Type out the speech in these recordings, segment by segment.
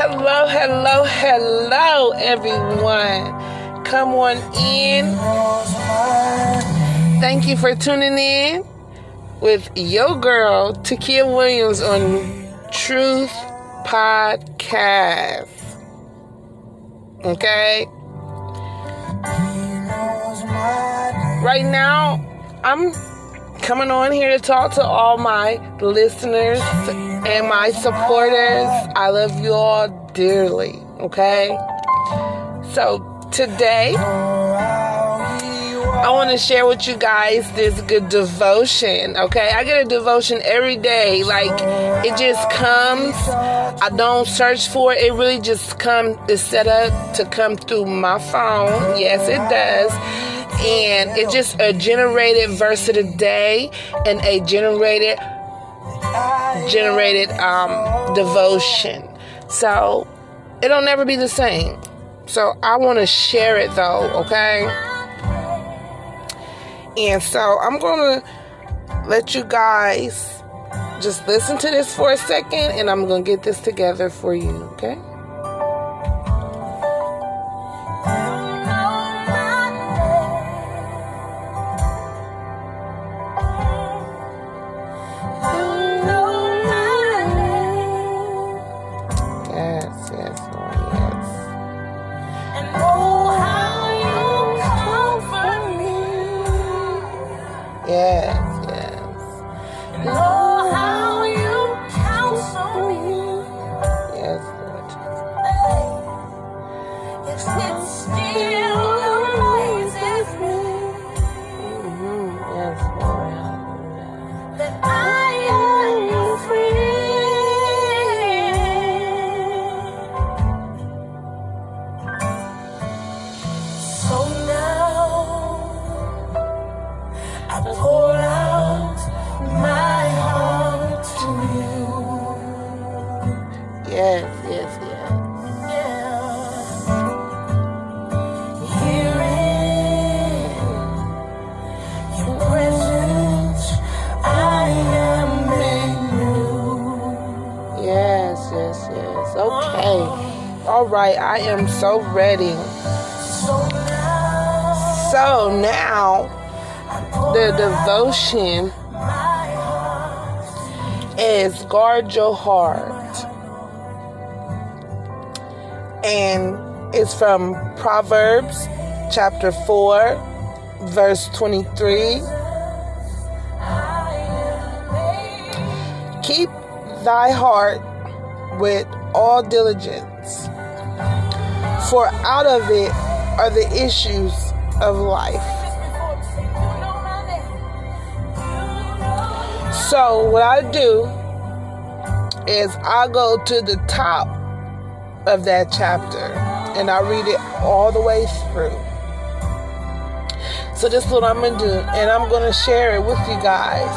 Hello, hello, hello, everyone. Come on in. Thank you for tuning in with your girl, Takia Williams, on Truth Podcast. Okay? Right now, I'm coming on here to talk to all my listeners and my supporters. I love you all dearly, okay? So today, I want to share with you guys this good devotion, okay? I get a devotion every day. Like, it just comes. I don't search for it. It really just comes, it's set up to come through my phone. Yes, it does and it's just a generated verse of the day and a generated generated um, devotion. So it'll never be the same. So I want to share it though, okay? And so I'm gonna let you guys just listen to this for a second, and I'm gonna get this together for you, okay? All I am so ready. So now, the devotion is guard your heart. And it's from Proverbs chapter 4, verse 23. Keep thy heart with all diligence for out of it are the issues of life. So, what I do is I go to the top of that chapter and I read it all the way through. So, this is what I'm going to do, and I'm going to share it with you guys.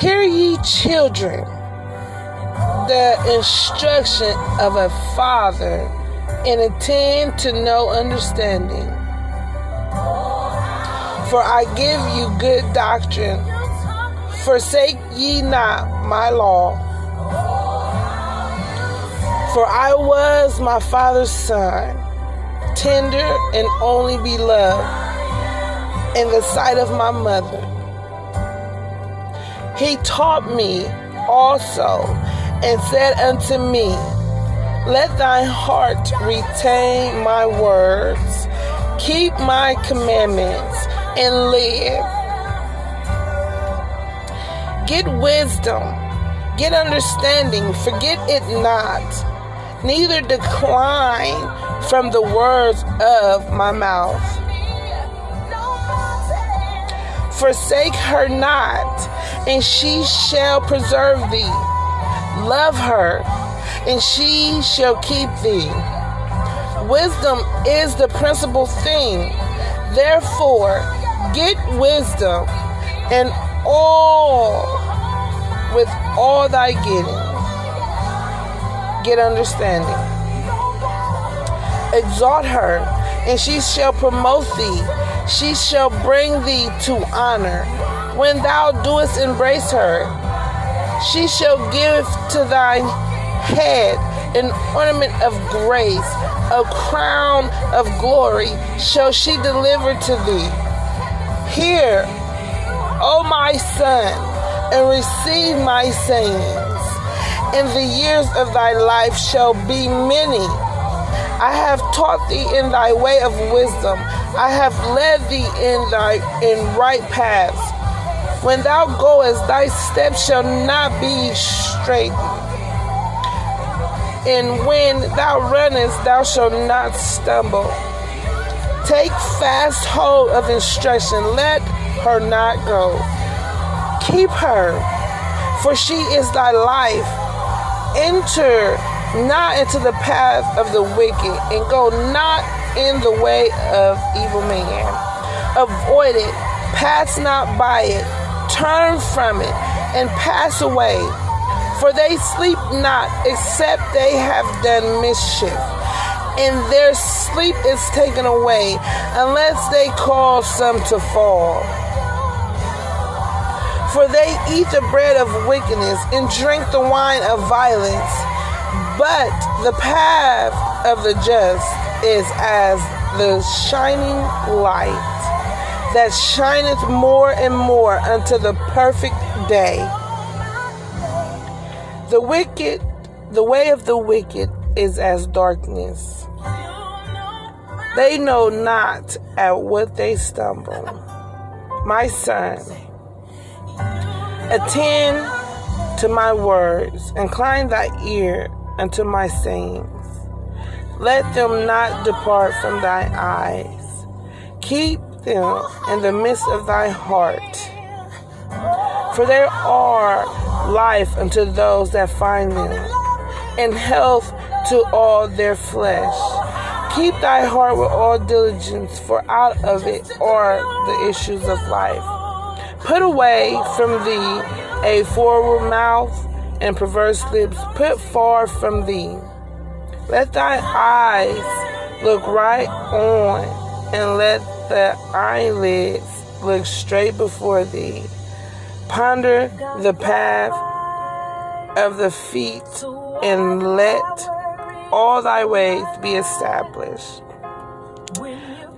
Hear ye, children the instruction of a father and attend to no understanding. For I give you good doctrine. Forsake ye not my law. For I was my father's son, tender and only beloved in the sight of my mother. He taught me also and said unto me, Let thine heart retain my words, keep my commandments, and live. Get wisdom, get understanding, forget it not, neither decline from the words of my mouth. Forsake her not, and she shall preserve thee Love her, and she shall keep thee. Wisdom is the principal thing. Therefore, get wisdom and all with all thy getting. Get understanding. Exalt her, and she shall promote thee. She shall bring thee to honor when thou doest embrace her She shall give to thy head an ornament of grace, a crown of glory shall she deliver to thee. Hear, O my son, and receive my sayings. And the years of thy life shall be many. I have taught thee in thy way of wisdom. I have led thee in thy in right paths. When thou goest, thy steps shall not be straight. And when thou runnest, thou shalt not stumble. Take fast hold of instruction, let her not go. Keep her, for she is thy life. Enter not into the path of the wicked, and go not in the way of evil man. Avoid it, pass not by it, turn from it, and pass away for they sleep not, except they have done mischief. And their sleep is taken away, unless they cause some to fall. For they eat the bread of wickedness and drink the wine of violence. But the path of the just is as the shining light that shineth more and more unto the perfect day. The wicked, the way of the wicked is as darkness. They know not at what they stumble. My son, attend to my words, incline thy ear unto my sayings. Let them not depart from thy eyes. Keep them in the midst of thy heart. For there are life unto those that find them, and health to all their flesh. Keep thy heart with all diligence, for out of it are the issues of life. Put away from thee a forward mouth and perverse lips, put far from thee. Let thy eyes look right on, and let the eyelids look straight before thee. Ponder the path of the feet and let all thy ways be established.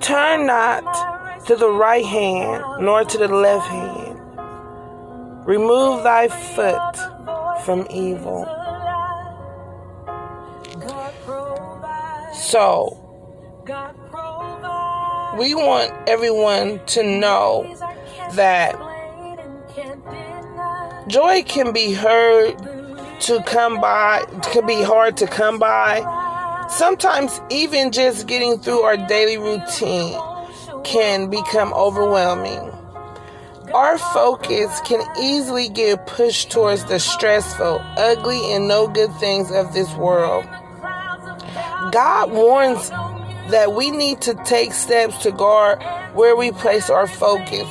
Turn not to the right hand nor to the left hand. Remove thy foot from evil. So, we want everyone to know that Joy can be heard to come by, can be hard to come by. Sometimes, even just getting through our daily routine can become overwhelming. Our focus can easily get pushed towards the stressful, ugly, and no good things of this world. God warns that we need to take steps to guard where we place our focus.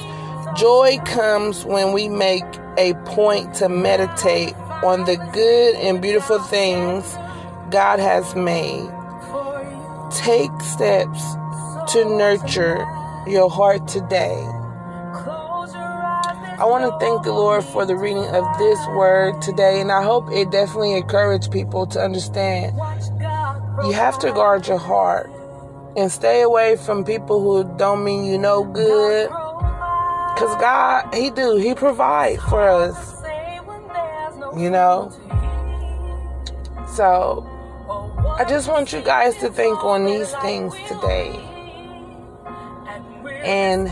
Joy comes when we make a point to meditate on the good and beautiful things God has made. Take steps to nurture your heart today. I want to thank the Lord for the reading of this word today, and I hope it definitely encouraged people to understand you have to guard your heart and stay away from people who don't mean you no good Cause God, He do. He provide for us. You know? So I just want you guys to think on these things today. And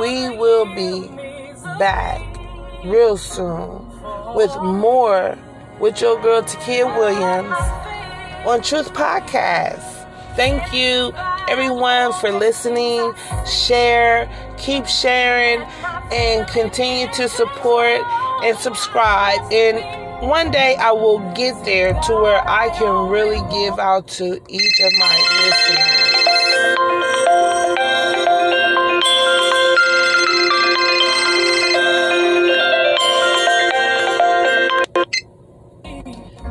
we will be back real soon with more with your girl Takia Williams on Truth Podcast. Thank you, everyone, for listening. Share, keep sharing, and continue to support and subscribe. And one day I will get there to where I can really give out to each of my listeners.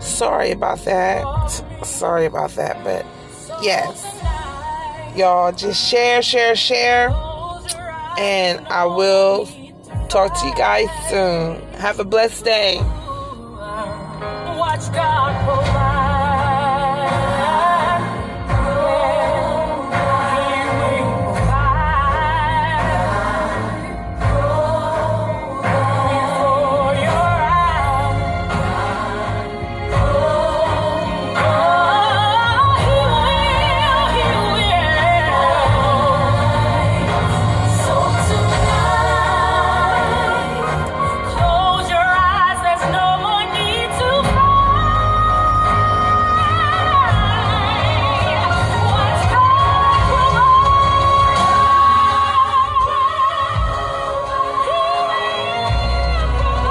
Sorry about that. Sorry about that, but yes. Y'all just share, share, share. And I will Talk to you guys soon. Have a blessed day.